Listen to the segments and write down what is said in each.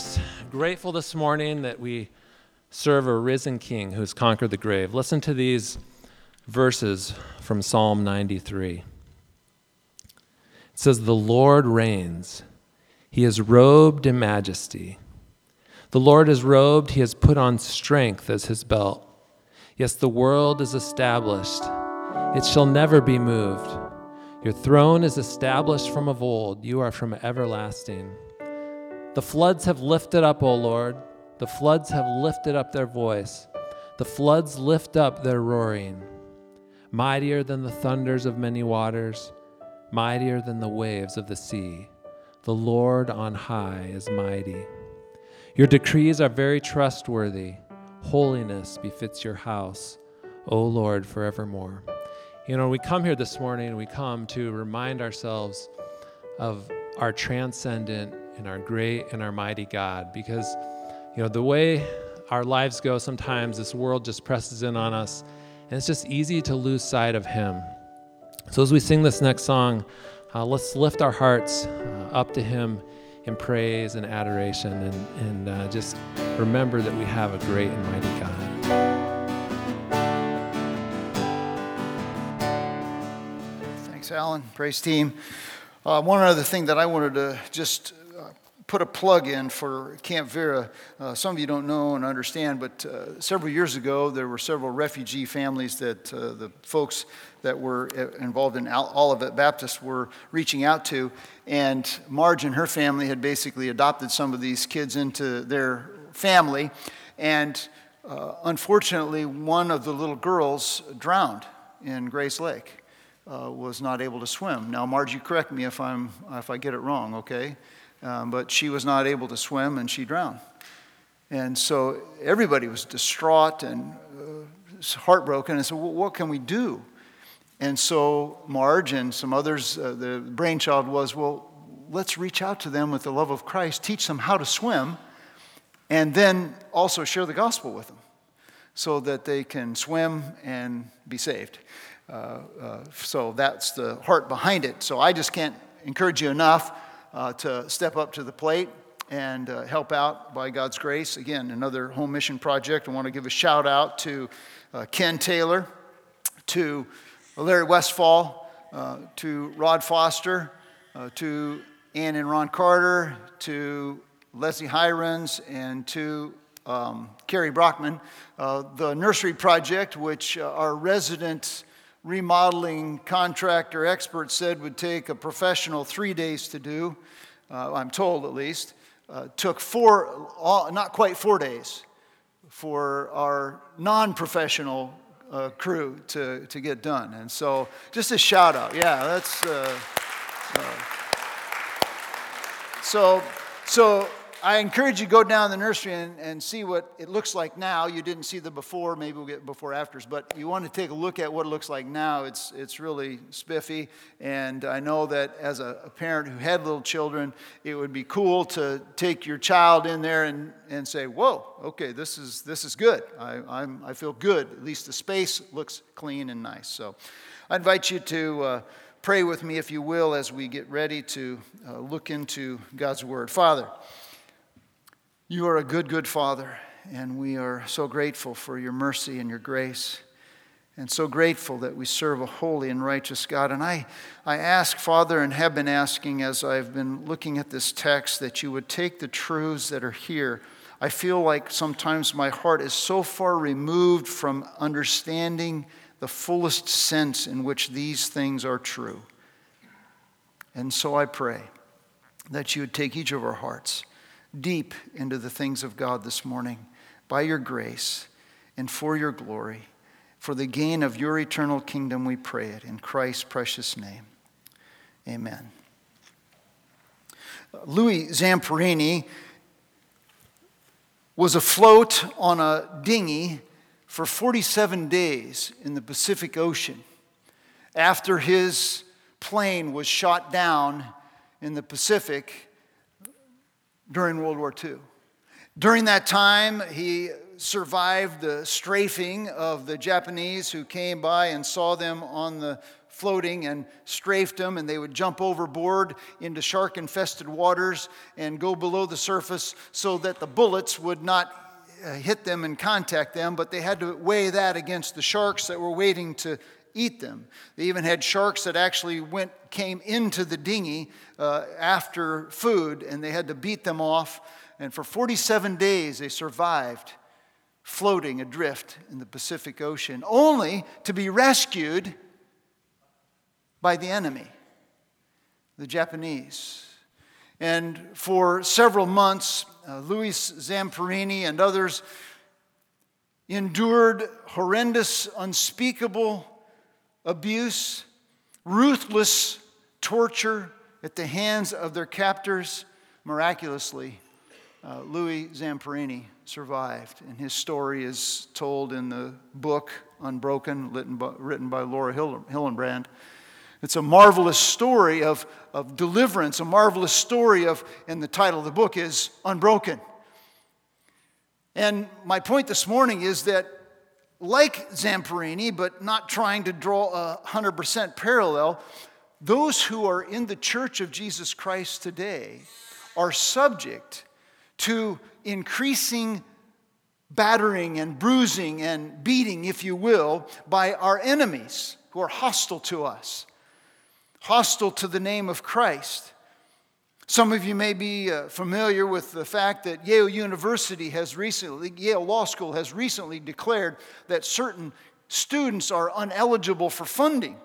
just grateful this morning that we serve a risen king who's conquered the grave. Listen to these verses from Psalm 93. It says, The Lord reigns, he is robed in majesty. The Lord is robed, he has put on strength as his belt. Yes, the world is established, it shall never be moved. Your throne is established from of old, you are from everlasting. The floods have lifted up, O Lord. The floods have lifted up their voice. The floods lift up their roaring. Mightier than the thunders of many waters, mightier than the waves of the sea. The Lord on high is mighty. Your decrees are very trustworthy. Holiness befits your house, O Lord, forevermore. You know, we come here this morning, we come to remind ourselves of our transcendent and our great and our mighty God. Because, you know, the way our lives go, sometimes this world just presses in on us, and it's just easy to lose sight of Him. So, as we sing this next song, uh, let's lift our hearts uh, up to Him in praise and adoration, and, and uh, just remember that we have a great and mighty God. Thanks, Alan. Praise team. Uh, one other thing that I wanted to just put a plug in for Camp Vera. Uh, some of you don't know and understand, but uh, several years ago, there were several refugee families that uh, the folks that were uh, involved in Olivet Baptist were reaching out to. And Marge and her family had basically adopted some of these kids into their family. And uh, unfortunately, one of the little girls drowned in Grace Lake. Uh, was not able to swim. Now, Marge, you correct me if I'm if I get it wrong, okay? Um, but she was not able to swim and she drowned. And so everybody was distraught and uh, heartbroken and said, well, What can we do? And so Marge and some others, uh, the brainchild was, Well, let's reach out to them with the love of Christ, teach them how to swim, and then also share the gospel with them so that they can swim and be saved. Uh, uh, so that's the heart behind it. So I just can't encourage you enough uh, to step up to the plate and uh, help out by God's grace. Again, another home mission project. I want to give a shout out to uh, Ken Taylor, to Larry Westfall, uh, to Rod Foster, uh, to Ann and Ron Carter, to Leslie Hirons, and to um, Carrie Brockman. Uh, the nursery project, which our resident remodeling contractor expert said would take a professional three days to do, uh, I'm told at least, uh, took four, all, not quite four days for our non professional uh, crew to, to get done. And so, just a shout out. Yeah, that's. Uh, uh, so, so I encourage you to go down the nursery and, and see what it looks like now. You didn't see the before, maybe we'll get before afters, but you want to take a look at what it looks like now. It's, it's really spiffy. And I know that as a, a parent who had little children, it would be cool to take your child in there and, and say, Whoa, okay, this is, this is good. I, I'm, I feel good. At least the space looks clean and nice. So I invite you to. Uh, pray with me, if you will, as we get ready to uh, look into God's Word. Father, you are a good, good Father, and we are so grateful for your mercy and your grace, and so grateful that we serve a holy and righteous God. And I, I ask, Father, and have been asking as I've been looking at this text, that you would take the truths that are here. I feel like sometimes my heart is so far removed from understanding the fullest sense in which these things are true. And so I pray that you would take each of our hearts deep into the things of God this morning by your grace and for your glory. For the gain of your eternal kingdom, we pray it in Christ's precious name. Amen. Louis Zamperini was afloat on a dinghy for 47 days in the Pacific Ocean after his plane was shot down in the Pacific during World War II. During that time, he survived the strafing of the Japanese who came by and saw them on the floating and strafed them, and they would jump overboard into shark infested waters and go below the surface so that the bullets would not uh, hit them and contact them, but they had to weigh that against the sharks that were waiting to eat them. They even had sharks that actually went came into the dinghy uh, after food, and they had to beat them off. And for 47 days, they survived floating adrift in the Pacific Ocean, only to be rescued by the enemy, the Japanese. And for several months, uh, Louis Zamperini and others endured horrendous, unspeakable abuse, ruthless torture at the hands of their captors. Miraculously, uh, Louis Zamperini survived, and his story is told in the book Unbroken, written by, written by Laura Hillenbrand. It's a marvelous story of, of deliverance, a marvelous story of, and the title of the book is Unbroken. And my point this morning is that, like Zamperini, but not trying to draw a 100% parallel, those who are in the church of Jesus Christ today are subject to increasing battering and bruising and beating, if you will, by our enemies who are hostile to us hostile to the name of Christ. Some of you may be uh, familiar with the fact that Yale University has recently, Yale Law School has recently declared that certain students are uneligible for funding.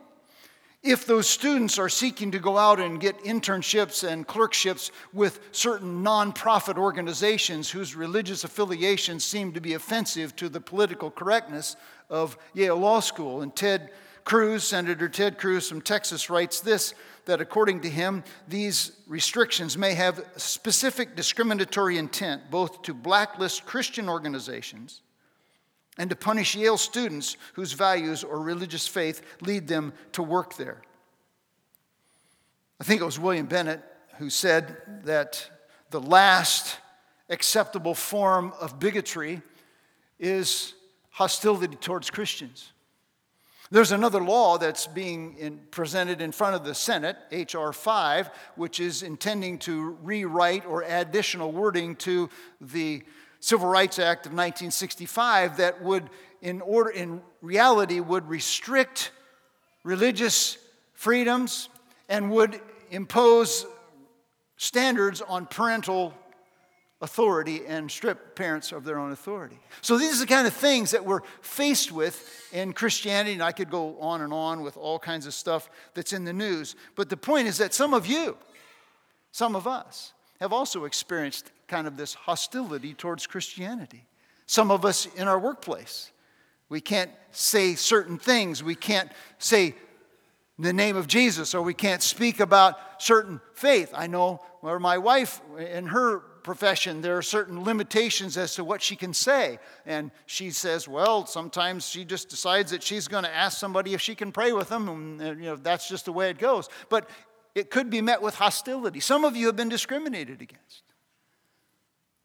If those students are seeking to go out and get internships and clerkships with certain nonprofit organizations whose religious affiliations seem to be offensive to the political correctness of Yale Law School. And Ted Cruz, Senator Ted Cruz from Texas, writes this that according to him, these restrictions may have specific discriminatory intent, both to blacklist Christian organizations and to punish Yale students whose values or religious faith lead them to work there. I think it was William Bennett who said that the last acceptable form of bigotry is hostility towards Christians. There's another law that's being in, presented in front of the Senate, H.R. 5, which is intending to rewrite or add additional wording to the Civil Rights Act of 1965 that would, in, order, in reality, would restrict religious freedoms and would impose standards on parental authority and strip parents of their own authority. So these are the kind of things that we're faced with in Christianity, and I could go on and on with all kinds of stuff that's in the news. But the point is that some of you, some of us, have also experienced kind of this hostility towards Christianity. Some of us in our workplace. We can't say certain things. We can't say the name of Jesus, or we can't speak about certain faith. I know where my wife, in her profession, there are certain limitations as to what she can say. And she says, well, sometimes she just decides that she's going to ask somebody if she can pray with them, and uh, you know, that's just the way it goes. But it could be met with hostility. Some of you have been discriminated against.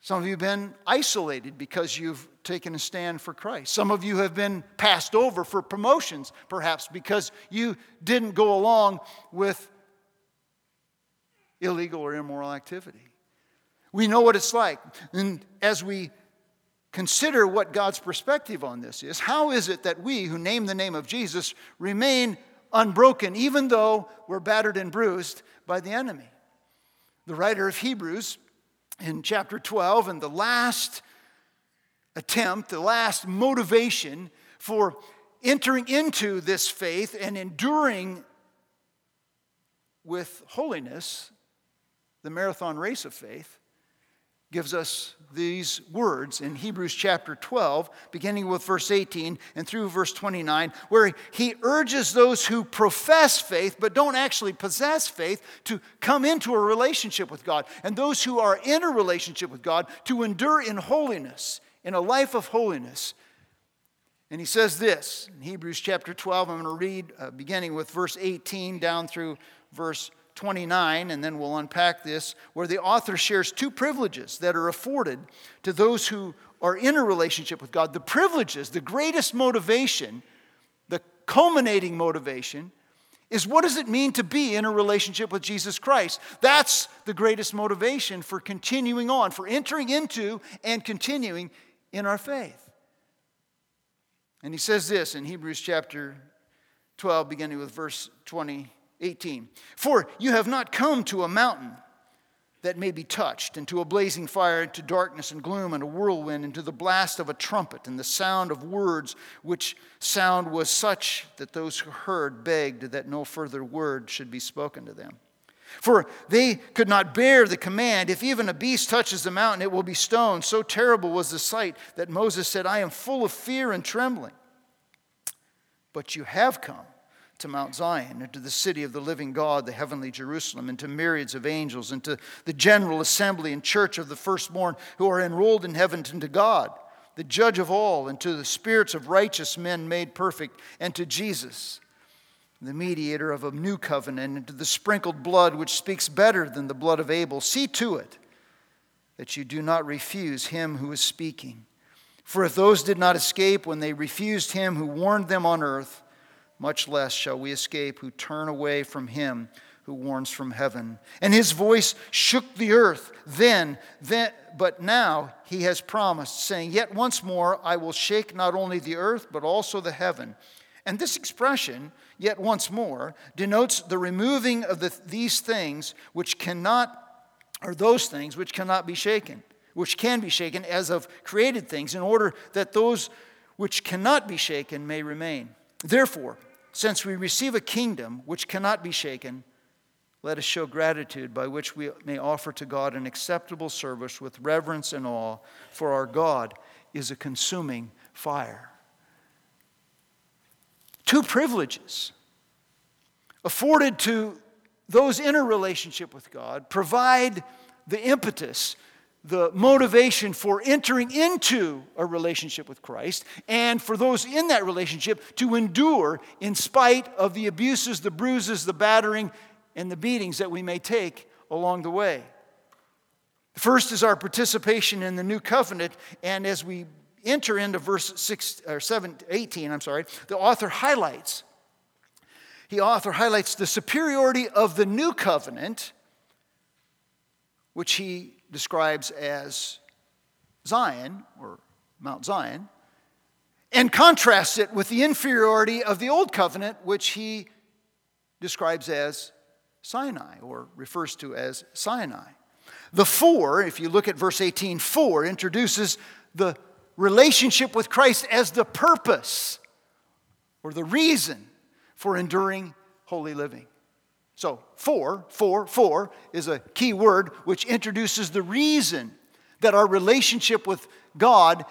Some of you have been isolated because you've taken a stand for Christ. Some of you have been passed over for promotions, perhaps because you didn't go along with illegal or immoral activity. We know what it's like. And as we consider what God's perspective on this is, how is it that we who name the name of Jesus remain unbroken, even though we're battered and bruised by the enemy? The writer of Hebrews in chapter 12, and the last attempt, the last motivation for entering into this faith and enduring with holiness the marathon race of faith gives us these words in Hebrews chapter 12, beginning with verse 18 and through verse 29, where he urges those who profess faith but don't actually possess faith to come into a relationship with God, and those who are in a relationship with God to endure in holiness, in a life of holiness. And he says this in Hebrews chapter 12, I'm going to read uh, beginning with verse 18 down through verse 29, and then we'll unpack this, where the author shares two privileges that are afforded to those who are in a relationship with God. The privileges, the greatest motivation, the culminating motivation, is what does it mean to be in a relationship with Jesus Christ? That's the greatest motivation for continuing on, for entering into and continuing in our faith. And he says this in Hebrews chapter 12, beginning with verse 20, 18. For you have not come to a mountain that may be touched, and to a blazing fire, and to darkness and gloom, and a whirlwind, and to the blast of a trumpet, and the sound of words, which sound was such that those who heard begged that no further word should be spoken to them. For they could not bear the command, if even a beast touches the mountain, it will be stoned. So terrible was the sight that Moses said, I am full of fear and trembling. But you have come to Mount Zion, and to the city of the living God, the heavenly Jerusalem, and to myriads of angels, and to the general assembly and church of the firstborn who are enrolled in heaven, and to God, the judge of all, and to the spirits of righteous men made perfect, and to Jesus, the mediator of a new covenant, and to the sprinkled blood which speaks better than the blood of Abel. See to it that you do not refuse him who is speaking. For if those did not escape when they refused him who warned them on earth, much less shall we escape who turn away from him who warns from heaven. And his voice shook the earth then, then, but now he has promised, saying, Yet once more I will shake not only the earth, but also the heaven. And this expression, yet once more, denotes the removing of the, these things which cannot, or those things which cannot be shaken, which can be shaken as of created things, in order that those which cannot be shaken may remain. Therefore, since we receive a kingdom which cannot be shaken, let us show gratitude by which we may offer to God an acceptable service with reverence and awe, for our God is a consuming fire. Two privileges afforded to those in a relationship with God provide the impetus the motivation for entering into a relationship with Christ, and for those in that relationship to endure in spite of the abuses, the bruises, the battering, and the beatings that we may take along the way. First is our participation in the new covenant, and as we enter into verse 6 or 7 18, I'm sorry, the author highlights he author highlights the superiority of the new covenant which he describes as Zion or Mount Zion, and contrasts it with the inferiority of the Old Covenant, which he describes as Sinai or refers to as Sinai. The four, if you look at verse 18, four introduces the relationship with Christ as the purpose or the reason for enduring holy living. So, for, for, for is a key word which introduces the reason that our relationship with God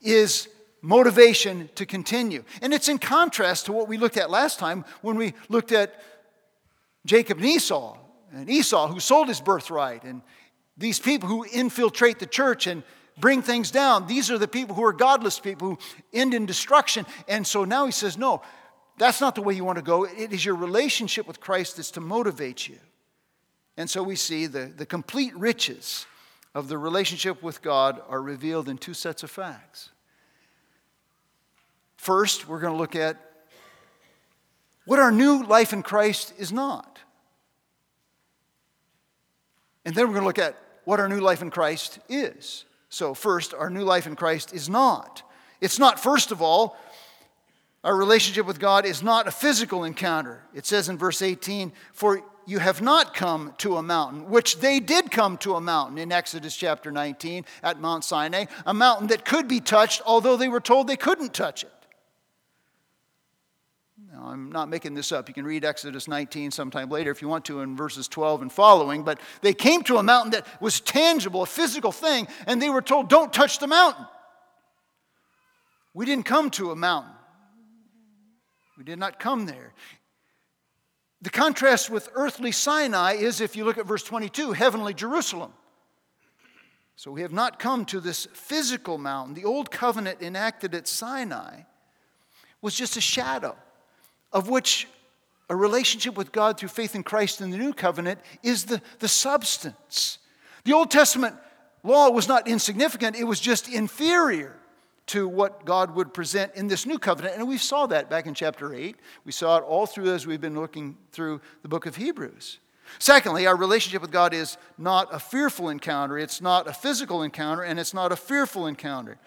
is motivation to continue. And it's in contrast to what we looked at last time when we looked at Jacob and Esau, and Esau who sold his birthright, and these people who infiltrate the church and bring things down. These are the people who are godless people who end in destruction. And so now he says, no, that's not the way you want to go. It is your relationship with Christ that's to motivate you. And so we see the, the complete riches of the relationship with God are revealed in two sets of facts. First, we're going to look at what our new life in Christ is not. And then we're going to look at what our new life in Christ is. So, first, our new life in Christ is not. It's not, first of all, our relationship with God is not a physical encounter. It says in verse 18, For you have not come to a mountain, which they did come to a mountain in Exodus chapter 19 at Mount Sinai, a mountain that could be touched, although they were told they couldn't touch it. Now, I'm not making this up. You can read Exodus 19 sometime later if you want to in verses 12 and following. But they came to a mountain that was tangible, a physical thing, and they were told, Don't touch the mountain. We didn't come to a mountain. We did not come there. The contrast with earthly Sinai is, if you look at verse 22, heavenly Jerusalem. So we have not come to this physical mountain. The old covenant enacted at Sinai was just a shadow of which a relationship with God through faith in Christ in the new covenant is the, the substance. The Old Testament law was not insignificant, it was just inferior. To what God would present in this new covenant. And we saw that back in chapter 8. We saw it all through as we've been looking through the book of Hebrews. Secondly, our relationship with God is not a fearful encounter, it's not a physical encounter, and it's not a fearful encounter.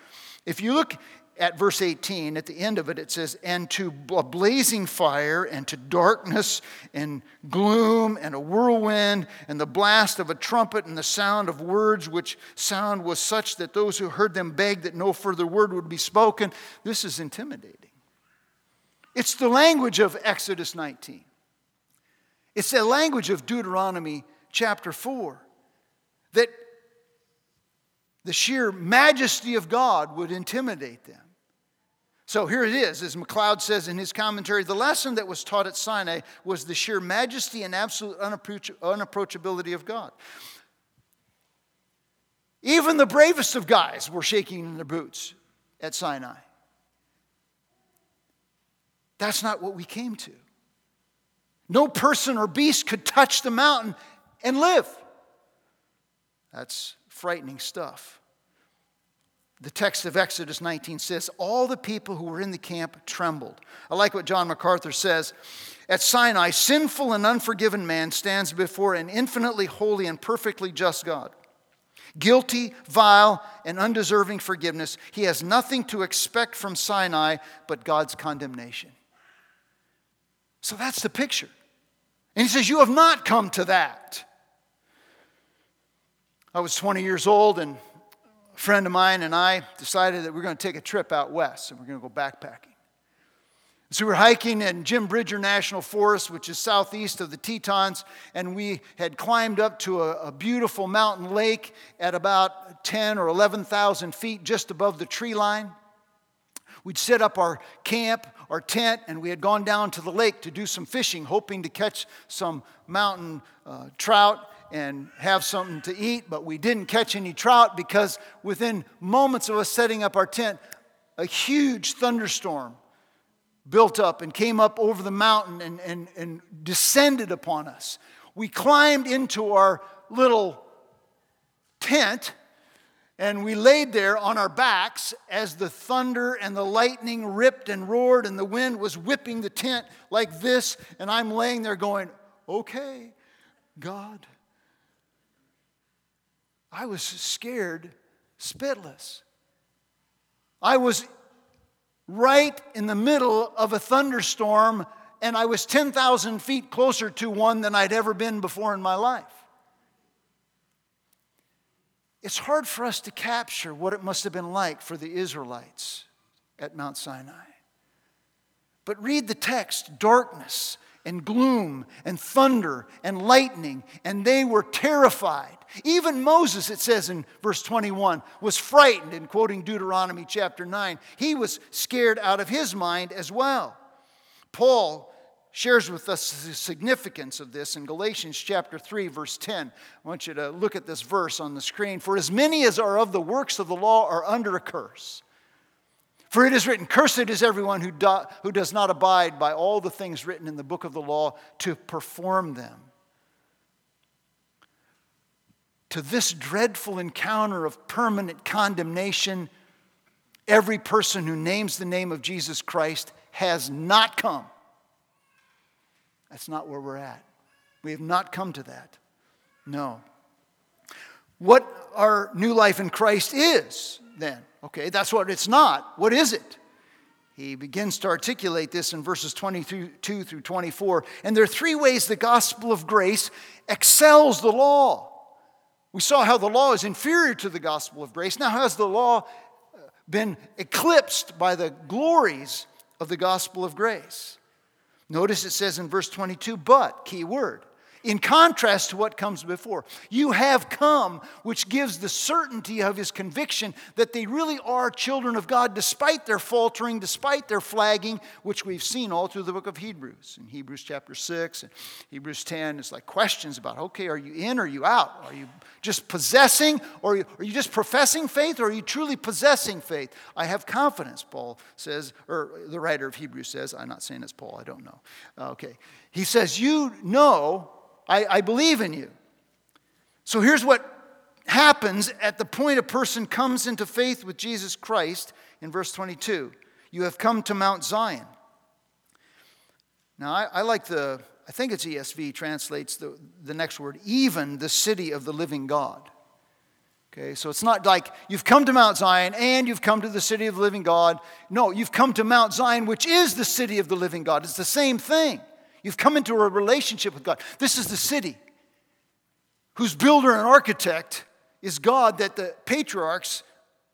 If you look at verse 18, at the end of it, it says, And to a blazing fire, and to darkness, and gloom, and a whirlwind, and the blast of a trumpet, and the sound of words, which sound was such that those who heard them begged that no further word would be spoken. This is intimidating. It's the language of Exodus 19, it's the language of Deuteronomy chapter 4 that the sheer majesty of God would intimidate them. So here it is, as McLeod says in his commentary the lesson that was taught at Sinai was the sheer majesty and absolute unapproachability of God. Even the bravest of guys were shaking in their boots at Sinai. That's not what we came to. No person or beast could touch the mountain and live. That's frightening stuff. The text of Exodus 19 says, All the people who were in the camp trembled. I like what John MacArthur says. At Sinai, sinful and unforgiven man stands before an infinitely holy and perfectly just God. Guilty, vile, and undeserving forgiveness, he has nothing to expect from Sinai but God's condemnation. So that's the picture. And he says, You have not come to that. I was 20 years old, and friend of mine and I decided that we are going to take a trip out west and we're going to go backpacking. So we were hiking in Jim Bridger National Forest, which is southeast of the Tetons, and we had climbed up to a, a beautiful mountain lake at about 10 or 11,000 feet just above the tree line. We'd set up our camp, our tent, and we had gone down to the lake to do some fishing, hoping to catch some mountain uh, trout and have something to eat, but we didn't catch any trout because within moments of us setting up our tent, a huge thunderstorm built up and came up over the mountain and, and, and descended upon us. We climbed into our little tent and we laid there on our backs as the thunder and the lightning ripped and roared and the wind was whipping the tent like this. And I'm laying there going, okay, God, I was scared spitless. I was right in the middle of a thunderstorm, and I was 10,000 feet closer to one than I'd ever been before in my life. It's hard for us to capture what it must have been like for the Israelites at Mount Sinai. But read the text darkness and gloom and thunder and lightning, and they were terrified. Even Moses, it says in verse 21, was frightened, in quoting Deuteronomy chapter 9. He was scared out of his mind as well. Paul shares with us the significance of this in Galatians chapter 3, verse 10. I want you to look at this verse on the screen. For as many as are of the works of the law are under a curse. For it is written, Cursed is everyone who, do, who does not abide by all the things written in the book of the law to perform them. To this dreadful encounter of permanent condemnation, every person who names the name of Jesus Christ has not come. That's not where we're at. We have not come to that. No. What our new life in Christ is, then, Okay, that's what it's not. What is it? He begins to articulate this in verses 22 through 24. And there are three ways the gospel of grace excels the law. We saw how the law is inferior to the gospel of grace. Now, has the law uh, been eclipsed by the glories of the gospel of grace? Notice it says in verse 22, but, key word, in contrast to what comes before. You have come, which gives the certainty of his conviction that they really are children of God despite their faltering, despite their flagging, which we've seen all through the book of Hebrews. In Hebrews chapter 6 and Hebrews 10, it's like questions about okay, are you in or are you out? Are you just possessing or are you, are you just professing faith or are you truly possessing faith? I have confidence, Paul says, or the writer of Hebrews says. I'm not saying it's Paul, I don't know. Okay. He says, You know I, I believe in you. So here's what happens at the point a person comes into faith with Jesus Christ. in verse 22. You have come to Mount Zion. Now, I, I like the, I think it's ESV translates the, the next word, even the city of the living God. Okay, so it's not like you've come to Mount Zion and you've come to the city of the living God. No, you've come to Mount Zion, which is the city of the living God. It's the same thing. You've come into a relationship with God. This is the city whose builder and architect is God that the patriarchs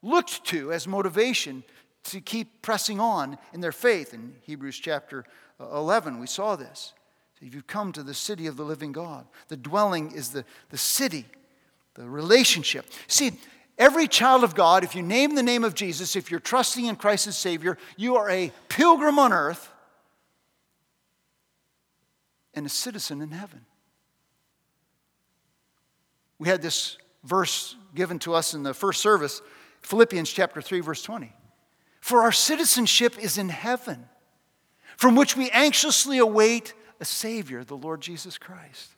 looked to as motivation to keep pressing on in their faith. In Hebrews chapter uh, 11, we saw this. If you've come to the city of the living God, the dwelling is the, the city the relationship. See, every child of God, if you name the name of Jesus, if you're trusting in Christ as Savior, you are a pilgrim on earth and a citizen in heaven. We had this verse given to us in the first service, Philippians chapter 3 verse 20. For our citizenship is in heaven, from which we anxiously await a savior, the Lord Jesus Christ.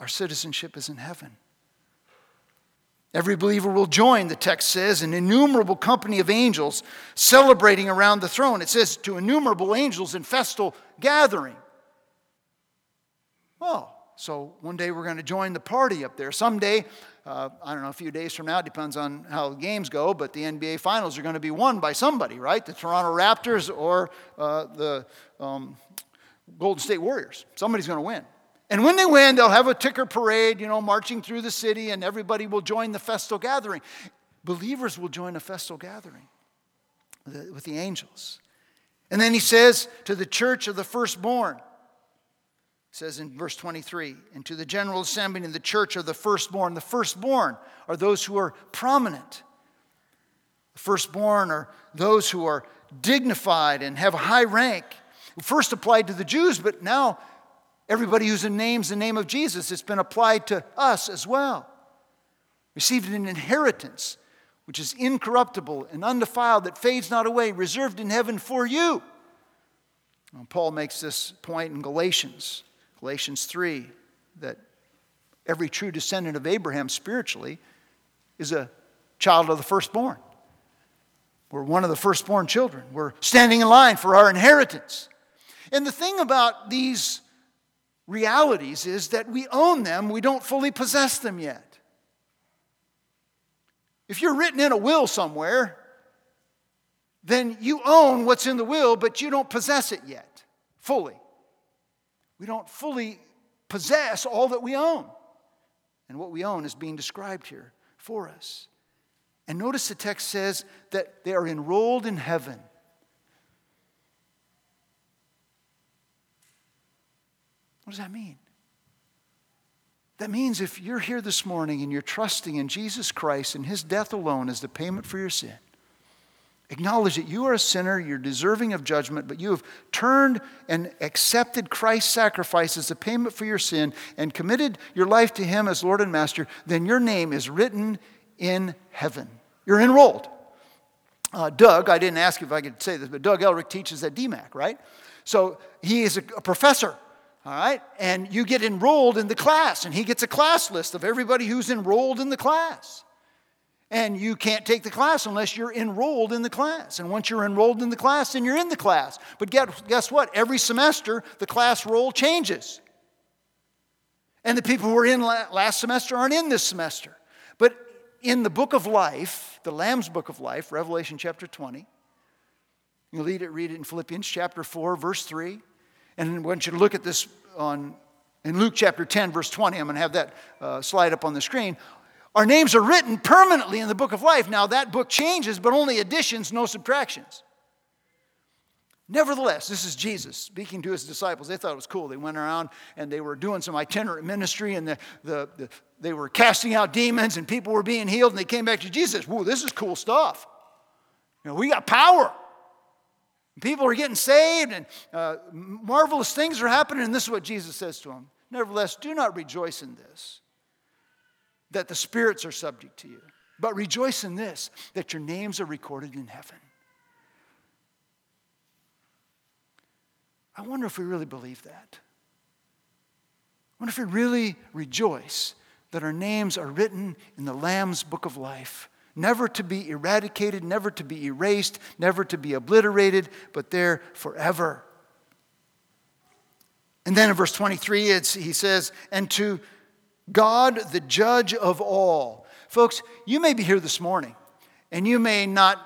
Our citizenship is in heaven. Every believer will join, the text says, an innumerable company of angels celebrating around the throne. It says to innumerable angels in festal gathering. Well, so one day we're going to join the party up there. Someday, uh, I don't know, a few days from now, it depends on how the games go, but the NBA Finals are going to be won by somebody, right? The Toronto Raptors or uh, the um, Golden State Warriors. Somebody's going to win. And when they win, they'll have a ticker parade, you know, marching through the city, and everybody will join the festal gathering. Believers will join a festal gathering with the angels. And then he says to the church of the firstborn, says in verse 23, and to the general assembly in the church of the firstborn. The firstborn are those who are prominent. The firstborn are those who are dignified and have a high rank. First applied to the Jews, but now Everybody who's in names the name of Jesus, it's been applied to us as well. Received an inheritance which is incorruptible and undefiled, that fades not away, reserved in heaven for you. And Paul makes this point in Galatians, Galatians 3, that every true descendant of Abraham spiritually is a child of the firstborn. We're one of the firstborn children. We're standing in line for our inheritance. And the thing about these realities is that we own them, we don't fully possess them yet. If you're written in a will somewhere, then you own what's in the will, but you don't possess it yet fully. We don't fully possess all that we own. And what we own is being described here for us. And notice the text says that they are enrolled in heaven. What does that mean? That means if you're here this morning and you're trusting in Jesus Christ and His death alone as the payment for your sin, acknowledge that you are a sinner, you're deserving of judgment, but you have turned and accepted Christ's sacrifice as the payment for your sin and committed your life to Him as Lord and Master, then your name is written in heaven. You're enrolled. Uh, Doug, I didn't ask if I could say this, but Doug Elric teaches at DMACC, right? So he is a, a professor all right? And you get enrolled in the class, and he gets a class list of everybody who's enrolled in the class. And you can't take the class unless you're enrolled in the class. And once you're enrolled in the class, then you're in the class. But guess what? Every semester, the class roll changes. And the people who were in last semester aren't in this semester. But in the book of life, the Lamb's book of life, Revelation chapter 20, you read it, read it in Philippians chapter 4, verse 3. And I want you to look at this on in Luke chapter 10, verse 20. I'm going to have that uh, slide up on the screen. Our names are written permanently in the book of life. Now, that book changes, but only additions, no subtractions. Nevertheless, this is Jesus speaking to his disciples. They thought it was cool. They went around and they were doing some itinerant ministry and the, the, the, they were casting out demons and people were being healed and they came back to Jesus. Whoa, this is cool stuff. You know, we got power. People are getting saved and uh, marvelous things are happening. And this is what Jesus says to them Nevertheless, do not rejoice in this, that the spirits are subject to you, but rejoice in this, that your names are recorded in heaven. I wonder if we really believe that. I wonder if we really rejoice that our names are written in the Lamb's book of life, never to be eradicated, never to be erased, never to be obliterated, but there forever. And then in verse 23, he says, And to God, the judge of all. Folks, you may be here this morning, and you may not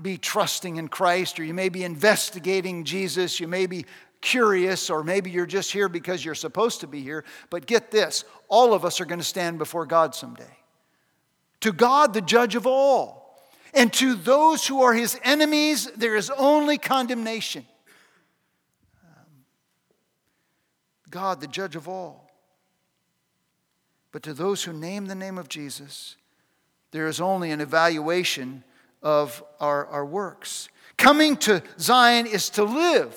be trusting in Christ, or you may be investigating Jesus, you may be curious, or maybe you're just here because you're supposed to be here. But get this all of us are going to stand before God someday. To God, the judge of all. And to those who are his enemies, there is only condemnation. Um, God, the judge of all. But to those who name the name of Jesus, there is only an evaluation of our, our works. Coming to Zion is to live,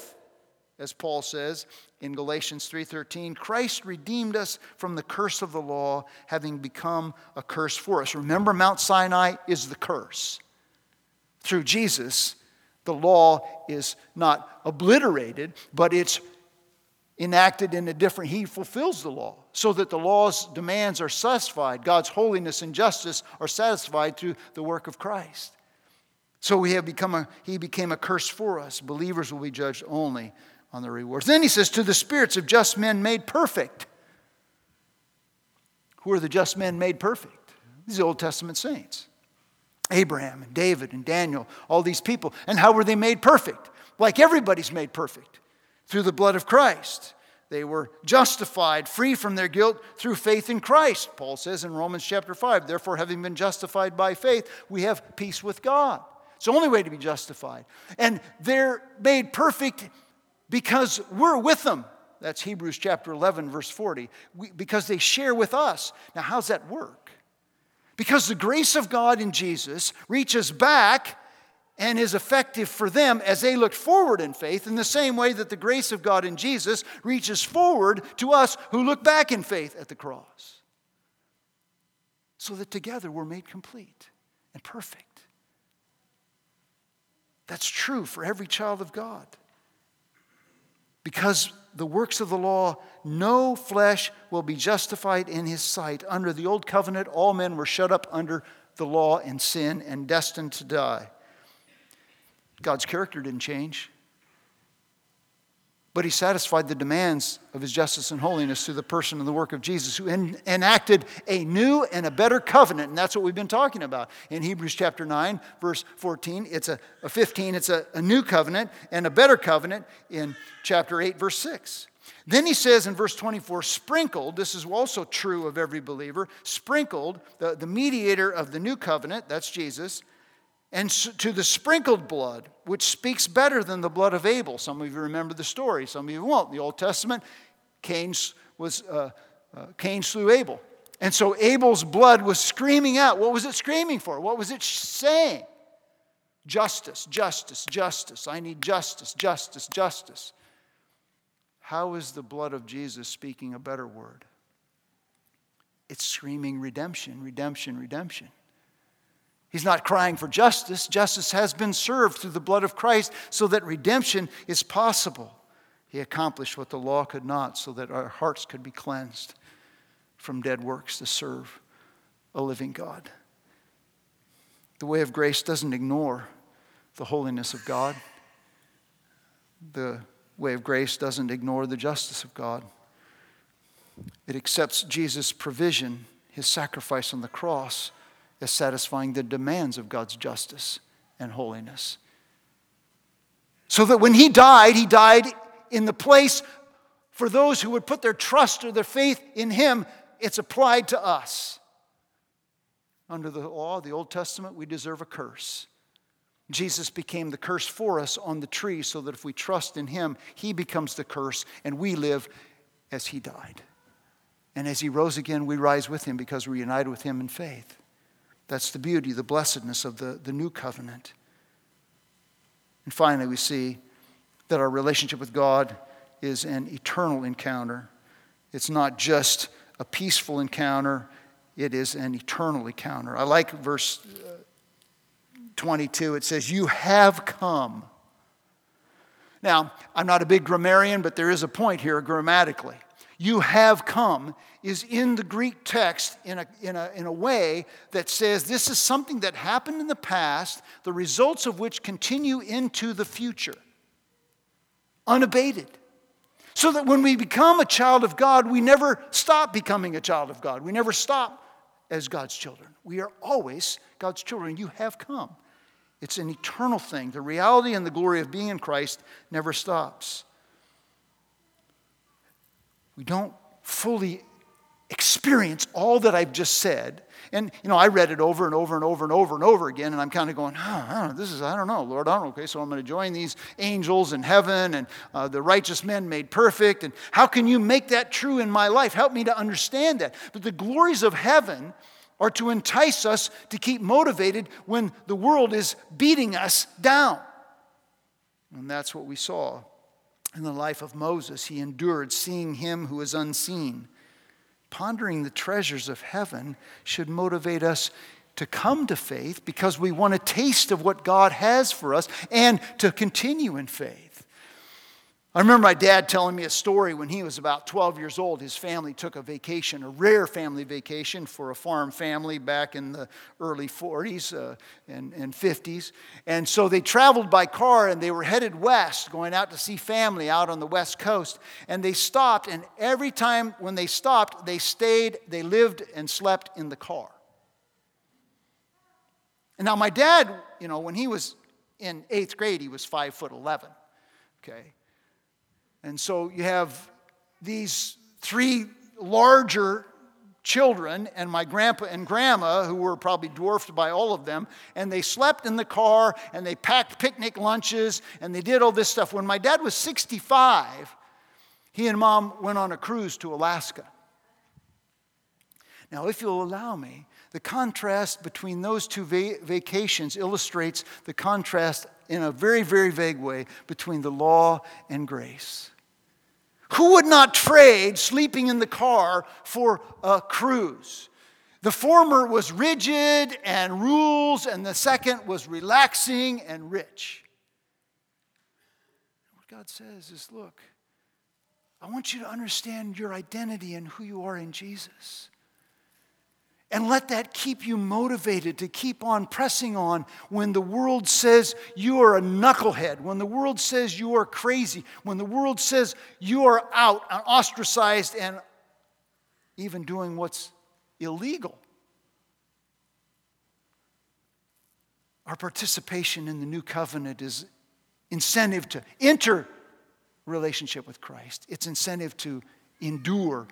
as Paul says in Galatians 3:13, Christ redeemed us from the curse of the law, having become a curse for us. Remember Mount Sinai is the curse. Through Jesus, the law is not obliterated, but it's enacted in a different he fulfills the law so that the law's demands are satisfied god's holiness and justice are satisfied through the work of christ so we have become a, he became a curse for us. Believers will be judged only on the rewards. Then he says, To the spirits of just men made perfect. Who are the just men made perfect? These Old Testament saints. Abraham and David and Daniel, all these people. And how were they made perfect? Like everybody's made perfect through the blood of Christ. They were justified, free from their guilt through faith in Christ. Paul says in Romans chapter 5, therefore, having been justified by faith, we have peace with God. It's the only way to be justified. And they're made perfect because we're with them. That's Hebrews chapter 11, verse 40. We, because they share with us. Now, how's that work? Because the grace of God in Jesus reaches back and is effective for them as they look forward in faith, in the same way that the grace of God in Jesus reaches forward to us who look back in faith at the cross. So that together we're made complete and perfect. That's true for every child of God. Because the works of the law, no flesh will be justified in his sight. Under the old covenant, all men were shut up under the law and sin and destined to die. God's character didn't change. But he satisfied the demands of his justice and holiness through the person and the work of Jesus, who en- enacted a new and a better covenant. And that's what we've been talking about. In Hebrews chapter 9, verse 14, it's a, a 15, it's a, a new covenant and a better covenant in chapter 8, verse 6. Then he says in verse 24, sprinkled, this is also true of every believer, sprinkled, the, the mediator of the new covenant, that's Jesus, and to the sprinkled blood, which speaks better than the blood of Abel. Some of you remember the story, some of you won't. In the Old Testament, Cain, was, uh, uh, Cain slew Abel. And so Abel's blood was screaming out. What was it screaming for? What was it saying? Justice, justice, justice. I need justice, justice, justice. How is the blood of Jesus speaking a better word? It's screaming redemption, redemption, redemption. He's not crying for justice. Justice has been served through the blood of Christ so that redemption is possible. He accomplished what the law could not so that our hearts could be cleansed from dead works to serve a living God. The way of grace doesn't ignore the holiness of God. The way of grace doesn't ignore the justice of God. It accepts Jesus' provision, his sacrifice on the cross as satisfying the demands of God's justice and holiness. So that when he died, he died in the place for those who would put their trust or their faith in him. It's applied to us. Under the law, of the Old Testament, we deserve a curse. Jesus became the curse for us on the tree so that if we trust in him, he becomes the curse and we live as he died. And as he rose again, we rise with him because we're united with him in faith. That's the beauty, the blessedness of the, the new covenant. And finally, we see that our relationship with God is an eternal encounter. It's not just a peaceful encounter, it is an eternal encounter. I like verse uh, 22. It says, You have come. Now, I'm not a big grammarian, but there is a point here grammatically. You have come is in the Greek text in a, in, a, in a way that says this is something that happened in the past, the results of which continue into the future, unabated. So that when we become a child of God, we never stop becoming a child of God. We never stop as God's children. We are always God's children. You have come. It's an eternal thing. The reality and the glory of being in Christ never stops. We don't fully experience all that I've just said. And, you know, I read it over and over and over and over and over again, and I'm kind of going, oh, I don't know, this is, I don't know, Lord, I don't know. Okay, so I'm going to join these angels in heaven and uh, the righteous men made perfect. And how can you make that true in my life? Help me to understand that. But the glories of heaven are to entice us to keep motivated when the world is beating us down. And that's what we saw in the life of Moses. He endured seeing him who is unseen. Pondering the treasures of heaven should motivate us to come to faith because we want a taste of what God has for us and to continue in faith. I remember my dad telling me a story when he was about 12 years old. His family took a vacation, a rare family vacation for a farm family back in the early 40s uh, and, and 50s. And so they traveled by car and they were headed west, going out to see family out on the west coast. And they stopped, and every time when they stopped, they stayed, they lived and slept in the car. And now, my dad, you know, when he was in eighth grade, he was five foot 11. Okay. And so you have these three larger children and my grandpa and grandma, who were probably dwarfed by all of them, and they slept in the car and they packed picnic lunches and they did all this stuff. When my dad was 65, he and mom went on a cruise to Alaska. Now, if you'll allow me, the contrast between those two va- vacations illustrates the contrast in a very, very vague way between the law and grace. Who would not trade sleeping in the car for a cruise? The former was rigid and rules, and the second was relaxing and rich. What God says is look, I want you to understand your identity and who you are in Jesus. And let that keep you motivated to keep on pressing on when the world says you are a knucklehead, when the world says you are crazy, when the world says you are out and ostracized and even doing what's illegal. Our participation in the new covenant is incentive to enter relationship with Christ. It's incentive to endure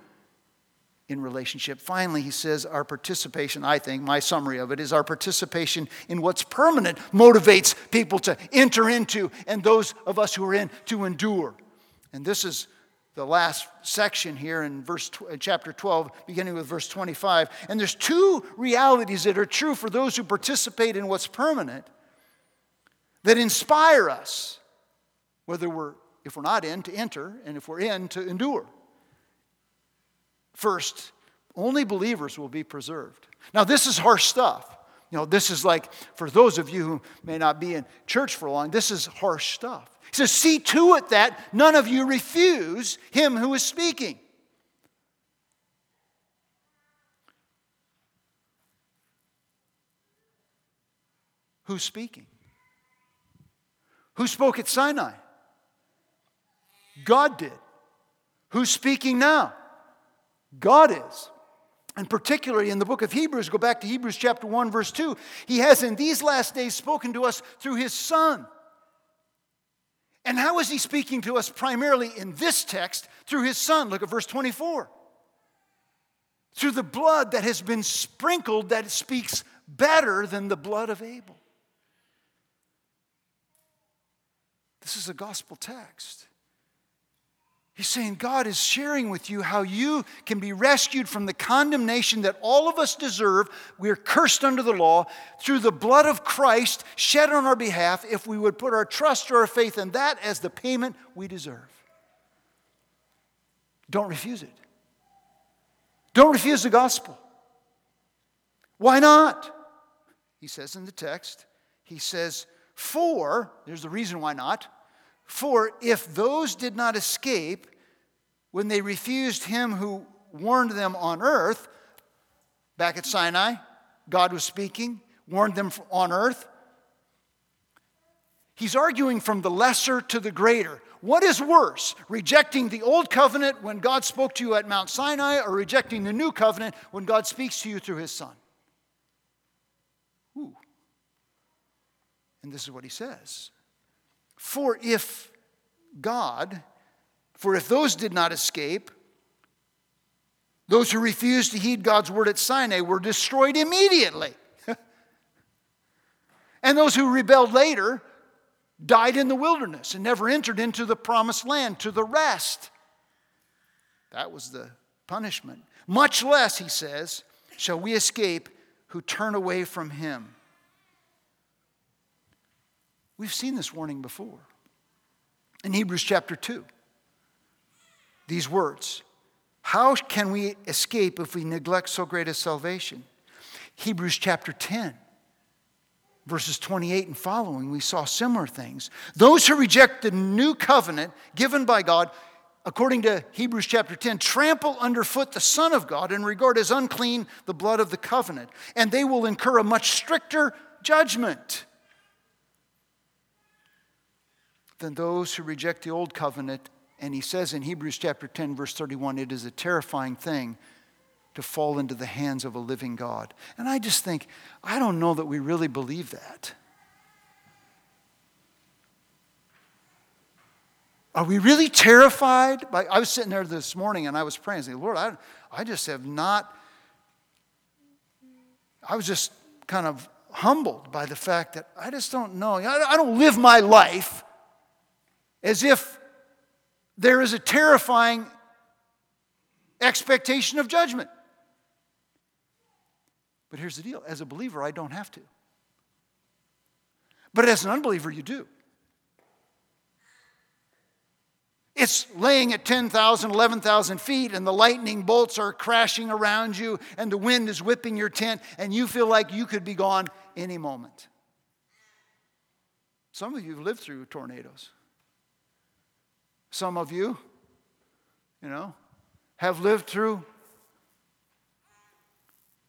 in relationship. Finally, he says our participation, I think, my summary of it is our participation in what's permanent motivates people to enter into, and those of us who are in to endure. And this is the last section here in verse uh, chapter 12 beginning with verse 25 and there's two realities that are true for those who participate in what's permanent that inspire us whether we're if we're not in to enter and if we're in to endure First, only believers will be preserved. Now, this is harsh stuff. You know, this is like, for those of you who may not be in church for long, this is harsh stuff. He says, See to it that none of you refuse him who is speaking. Who's speaking? Who spoke at Sinai? God did. Who's speaking now? God is. And particularly in the book of Hebrews, go back to Hebrews chapter 1, verse 2, he has in these last days spoken to us through his Son. And how is he speaking to us primarily in this text? Through his Son. Look at verse 24. Through the blood that has been sprinkled that speaks better than the blood of Abel. This is a gospel text. He's saying God is sharing with you how you can be rescued from the condemnation that all of us deserve. We're cursed under the law through the blood of Christ shed on our behalf if we would put our trust or our faith in that as the payment we deserve. Don't refuse it. Don't refuse the gospel. Why not? He says in the text, he says, For, there's the reason why not for if those did not escape when they refused him who warned them on earth, back at Sinai, God was speaking, warned them on earth. He's arguing from the lesser to the greater. What is worse, rejecting the old covenant when God spoke to you at Mount Sinai, or rejecting the new covenant when God speaks to you through his Son? Ooh. And this is what he says For if God, for if those did not escape, those who refused to heed God's word at Sinai were destroyed immediately. and those who rebelled later died in the wilderness and never entered into the promised land to the rest. That was the punishment. Much less, he says, shall we escape who turn away from him. We've seen this warning before. In Hebrews chapter 2, these words How can we escape if we neglect so great a salvation? Hebrews chapter 10, verses 28 and following, we saw similar things. Those who reject the new covenant given by God, according to Hebrews chapter 10, trample underfoot the Son of God and regard as unclean the blood of the covenant, and they will incur a much stricter judgment than those who reject the old covenant. And he says in Hebrews chapter 10, verse 31, it is a terrifying thing to fall into the hands of a living God. And I just think, I don't know that we really believe that. Are we really terrified? By, I was sitting there this morning and I was praying, saying, Lord, I, I just have not, I was just kind of humbled by the fact that I just don't know. I, I don't live my life as if there is a terrifying expectation of judgment. But here's the deal as a believer, I don't have to. But as an unbeliever, you do. It's laying at 10,000, 11,000 feet, and the lightning bolts are crashing around you, and the wind is whipping your tent, and you feel like you could be gone any moment. Some of you have lived through tornadoes. Some of you, you know, have lived through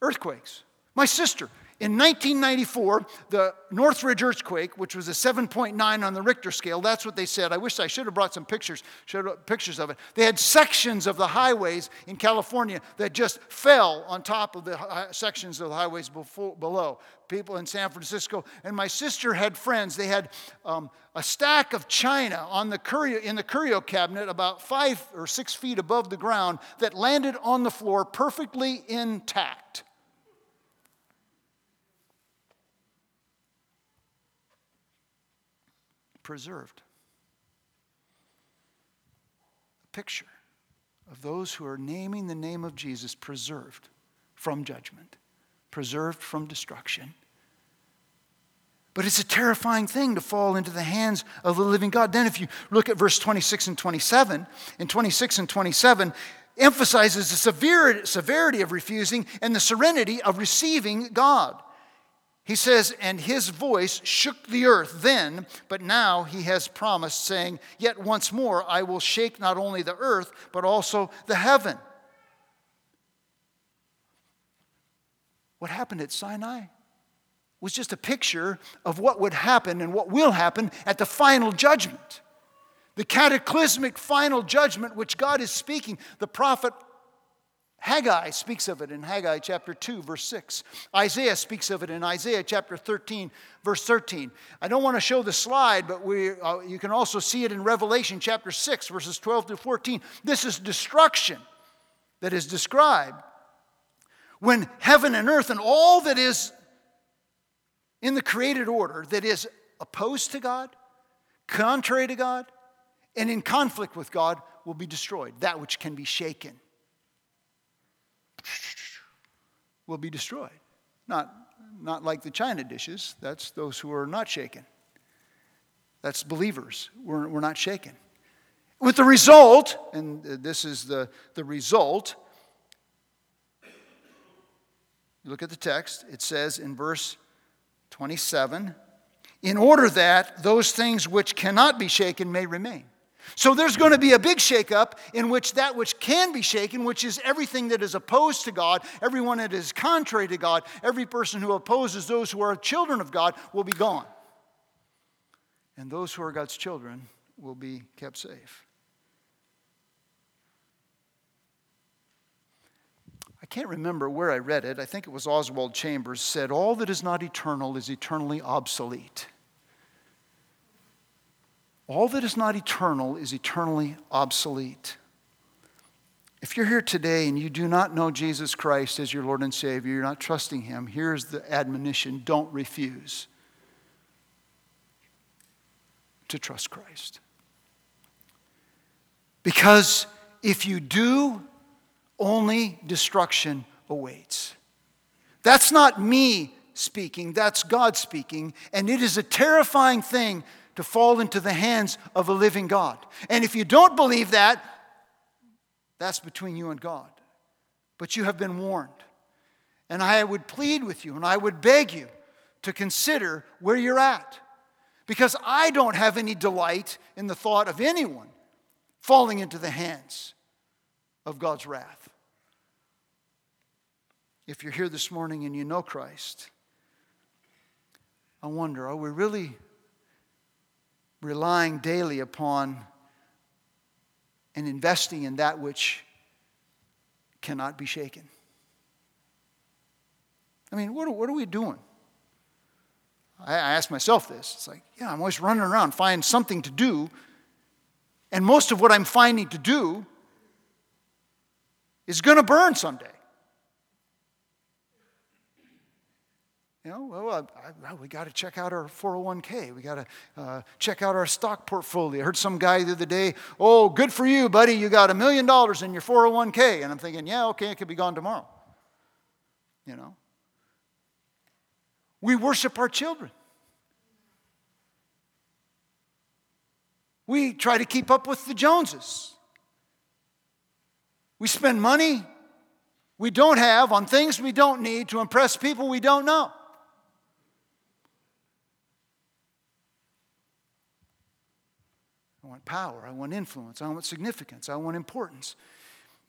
earthquakes. My sister, in 1994, the Northridge earthquake, which was a 7.9 on the Richter scale, that's what they said. I wish I should have brought some pictures, showed pictures of it. They had sections of the highways in California that just fell on top of the sections of the highways before, below. People in San Francisco, and my sister had friends. They had um, a stack of china on the curio, in the curio cabinet, about five or six feet above the ground, that landed on the floor perfectly intact. Preserved. A picture of those who are naming the name of Jesus preserved from judgment, preserved from destruction. But it's a terrifying thing to fall into the hands of the living God. Then, if you look at verse 26 and 27, in 26 and 27, emphasizes the severity of refusing and the serenity of receiving God. He says, and his voice shook the earth then, but now he has promised, saying, Yet once more I will shake not only the earth, but also the heaven. What happened at Sinai was just a picture of what would happen and what will happen at the final judgment. The cataclysmic final judgment which God is speaking. The prophet Haggai speaks of it in Haggai chapter 2, verse 6. Isaiah speaks of it in Isaiah chapter 13, verse 13. I don't want to show the slide, but we, uh, you can also see it in Revelation chapter 6, verses 12 to 14. This is destruction that is described when heaven and earth and all that is in the created order that is opposed to God, contrary to God, and in conflict with God will be destroyed, that which can be shaken will be destroyed. Not, not like the china dishes, that's those who are not shaken. That's believers. We're, we're not shaken. With the result, and this is the, the result, look at the text. It says in verse 27 in order that those things which cannot be shaken may remain. So there's going to be a big shakeup in which that which can be shaken, which is everything that is opposed to God, everyone that is contrary to God, every person who opposes those who are children of God will be gone. And those who are God's children will be kept safe. I can't remember where I read it. I think it was Oswald Chambers said, All that is not eternal is eternally obsolete. All that is not eternal is eternally obsolete. If you're here today and you do not know Jesus Christ as your Lord and Savior, you're not trusting Him, here's the admonition don't refuse to trust Christ. Because if you do, only destruction awaits. That's not me speaking, that's God speaking, and it is a terrifying thing to fall into the hands of a living God. And if you don't believe that, that's between you and God. But you have been warned. And I would plead with you and I would beg you to consider where you're at. Because I don't have any delight in the thought of anyone falling into the hands of God's wrath. If you're here this morning and you know Christ, I wonder are we really relying daily upon and investing in that which cannot be shaken. I mean, what, what are we doing? I, I ask myself this. It's like, yeah, I'm always running around, finding something to do. And most of what I'm finding to do is going to burn someday. You know, well, I, I, we got to check out our 401k. We got to uh, check out our stock portfolio. I heard some guy the other day, oh, good for you, buddy. You got a million dollars in your 401k. And I'm thinking, yeah, okay, it could be gone tomorrow. You know? We worship our children. We try to keep up with the Joneses. We spend money we don't have on things we don't need to impress people we don't know. I want power. I want influence. I want significance. I want importance.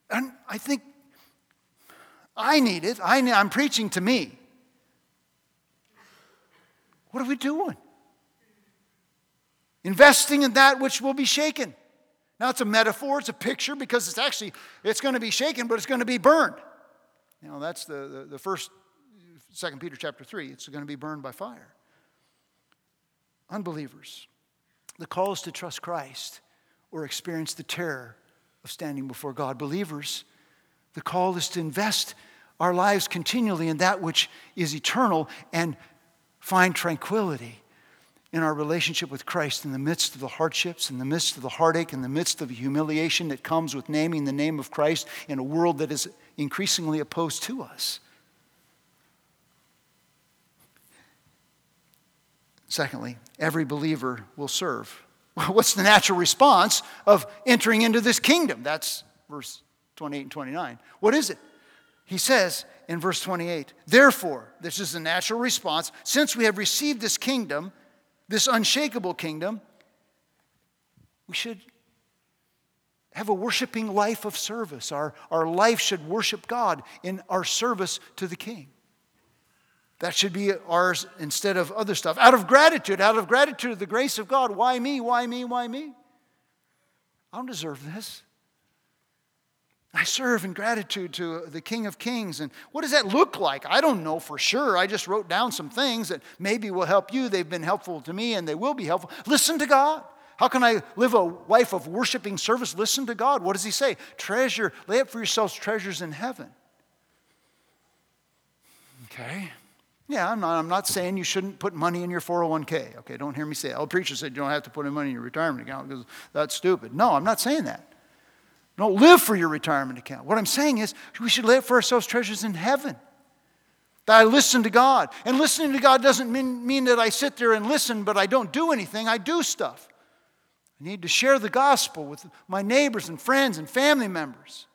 And I think I need it. I need, I'm preaching to me. What are we doing? Investing in that which will be shaken. Now it's a metaphor, it's a picture because it's actually it's going to be shaken, but it's going to be burned. You know, that's the, the, the first Second Peter chapter 3. It's going to be burned by fire. Unbelievers. The call is to trust Christ or experience the terror of standing before God. Believers, the call is to invest our lives continually in that which is eternal and find tranquility in our relationship with Christ in the midst of the hardships, in the midst of the heartache, in the midst of the humiliation that comes with naming the name of Christ in a world that is increasingly opposed to us. Secondly, every believer will serve. What's the natural response of entering into this kingdom? That's verse 28 and 29. What is it? He says in verse 28 Therefore, this is the natural response, since we have received this kingdom, this unshakable kingdom, we should have a worshiping life of service. Our, our life should worship God in our service to the King. That should be ours instead of other stuff. Out of gratitude, out of gratitude the grace of God. Why me? Why me? Why me? I don't deserve this. I serve in gratitude to the King of Kings. And what does that look like? I don't know for sure. I just wrote down some things that maybe will help you. They've been helpful to me and they will be helpful. Listen to God. How can I live a life of worshiping service? Listen to God. What does He say? Treasure, lay up for yourselves treasures in heaven. Okay. Yeah, I'm not, I'm not saying you shouldn't put money in your 401k. Okay, don't hear me say, oh, preacher said you don't have to put any money in your retirement account because that's stupid. No, I'm not saying that. Don't live for your retirement account. What I'm saying is we should live for ourselves treasures in heaven. That I listen to God. And listening to God doesn't mean, mean that I sit there and listen, but I don't do anything. I do stuff. I need to share the gospel with my neighbors and friends and family members.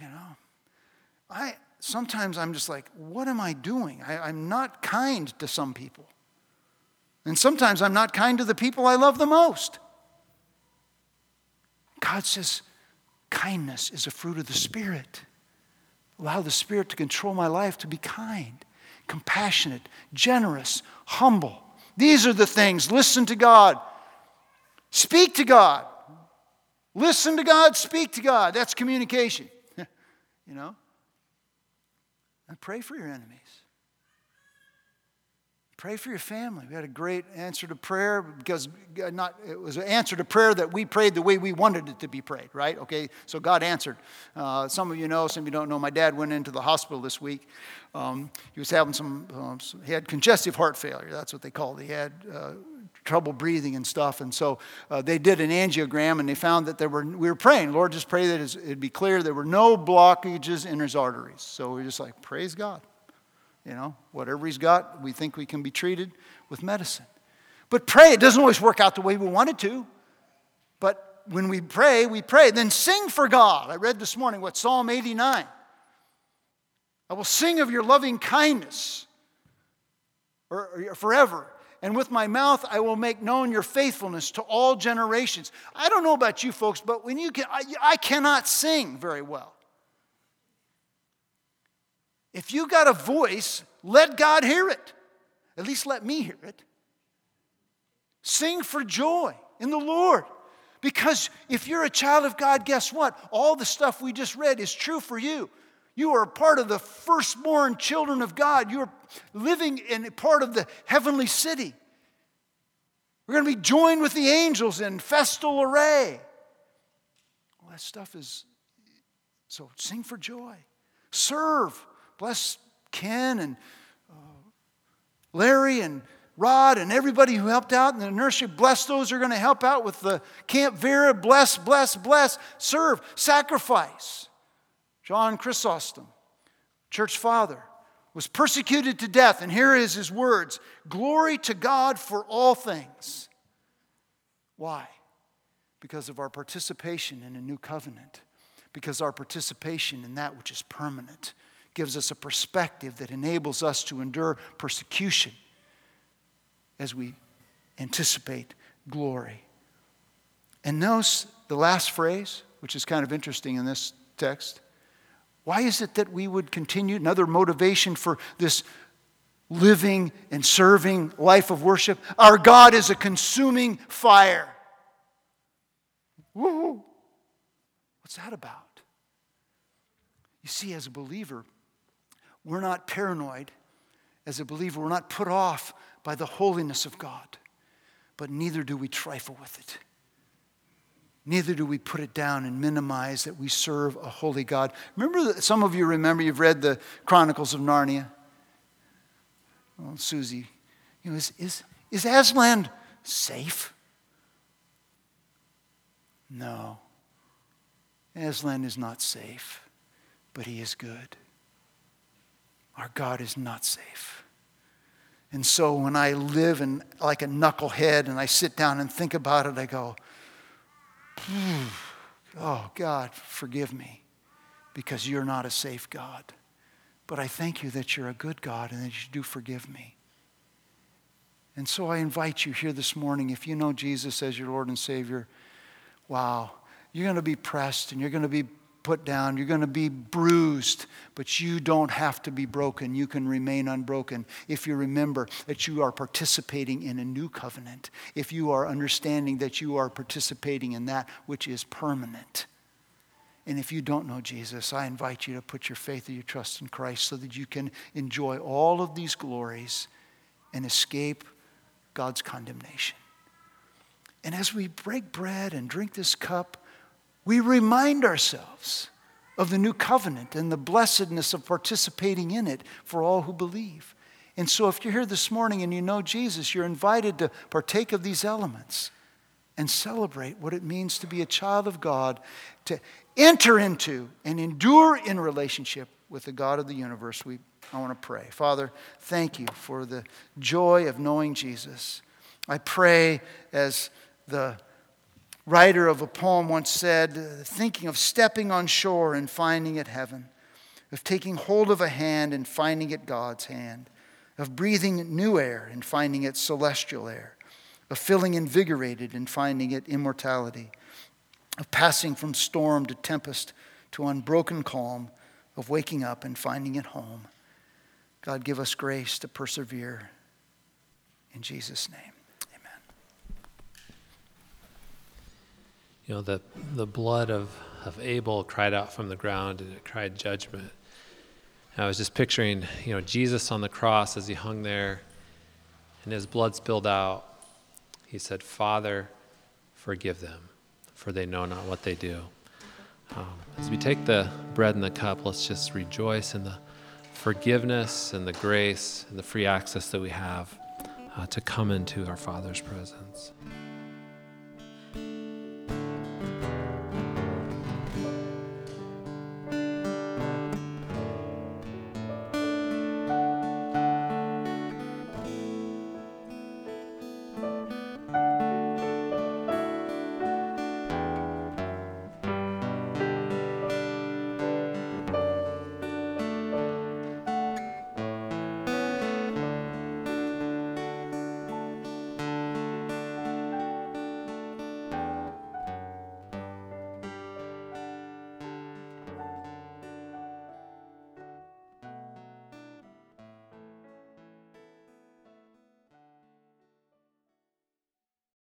You know, I, sometimes I'm just like, what am I doing? I, I'm not kind to some people. And sometimes I'm not kind to the people I love the most. God says, kindness is a fruit of the Spirit. Allow the Spirit to control my life to be kind, compassionate, generous, humble. These are the things. Listen to God. Speak to God. Listen to God, speak to God. That's communication. you know? And pray for your enemies. Pray for your family. We had a great answer to prayer because not, it was an answer to prayer that we prayed the way we wanted it to be prayed, right? Okay, so God answered. Uh, some of you know, some of you don't know. My dad went into the hospital this week. Um, he was having some, um, he had congestive heart failure. That's what they called it. He had uh, trouble breathing and stuff. And so uh, they did an angiogram and they found that there were, we were praying, Lord, just pray that it'd be clear there were no blockages in his arteries. So we are just like, praise God. You know, whatever he's got, we think we can be treated with medicine. But pray, it doesn't always work out the way we want it to. But when we pray, we pray. Then sing for God. I read this morning what Psalm 89. I will sing of your loving kindness or, or forever. And with my mouth, I will make known your faithfulness to all generations. I don't know about you folks, but when you can, I, I cannot sing very well. If you got a voice, let God hear it. At least let me hear it. Sing for joy in the Lord. Because if you're a child of God, guess what? All the stuff we just read is true for you. You are a part of the firstborn children of God. You're living in part of the heavenly city. We're going to be joined with the angels in festal array. All that stuff is so sing for joy. Serve. Bless Ken and uh, Larry and Rod and everybody who helped out in the nursery. Bless those who are going to help out with the Camp Vera. Bless, bless, bless. Serve, sacrifice. John Chrysostom, church father, was persecuted to death. And here is his words Glory to God for all things. Why? Because of our participation in a new covenant, because our participation in that which is permanent gives us a perspective that enables us to endure persecution as we anticipate glory. And notice the last phrase, which is kind of interesting in this text. Why is it that we would continue? Another motivation for this living and serving life of worship. Our God is a consuming fire. Woo! What's that about? You see, as a believer, we're not paranoid. As a believer, we're not put off by the holiness of God, but neither do we trifle with it. Neither do we put it down and minimize that we serve a holy God. Remember, that some of you remember, you've read the Chronicles of Narnia. Well, Susie, you know, is, is, is Aslan safe? No. Aslan is not safe, but he is good. Our God is not safe. And so when I live in like a knucklehead and I sit down and think about it, I go, oh, God, forgive me because you're not a safe God. But I thank you that you're a good God and that you do forgive me. And so I invite you here this morning, if you know Jesus as your Lord and Savior, wow, you're going to be pressed and you're going to be put down. You're going to be bruised, but you don't have to be broken. You can remain unbroken if you remember that you are participating in a new covenant, if you are understanding that you are participating in that which is permanent. And if you don't know Jesus, I invite you to put your faith and your trust in Christ so that you can enjoy all of these glories and escape God's condemnation. And as we break bread and drink this cup, we remind ourselves of the new covenant and the blessedness of participating in it for all who believe. And so, if you're here this morning and you know Jesus, you're invited to partake of these elements and celebrate what it means to be a child of God, to enter into and endure in relationship with the God of the universe. We, I want to pray. Father, thank you for the joy of knowing Jesus. I pray as the writer of a poem once said, thinking of stepping on shore and finding it heaven, of taking hold of a hand and finding it God's hand, of breathing new air and finding it celestial air, of feeling invigorated and finding it immortality, of passing from storm to tempest to unbroken calm, of waking up and finding it home. God, give us grace to persevere. In Jesus' name, You know, the, the blood of, of Abel cried out from the ground and it cried judgment. I was just picturing, you know, Jesus on the cross as he hung there and his blood spilled out. He said, Father, forgive them, for they know not what they do. Um, as we take the bread and the cup, let's just rejoice in the forgiveness and the grace and the free access that we have uh, to come into our Father's presence.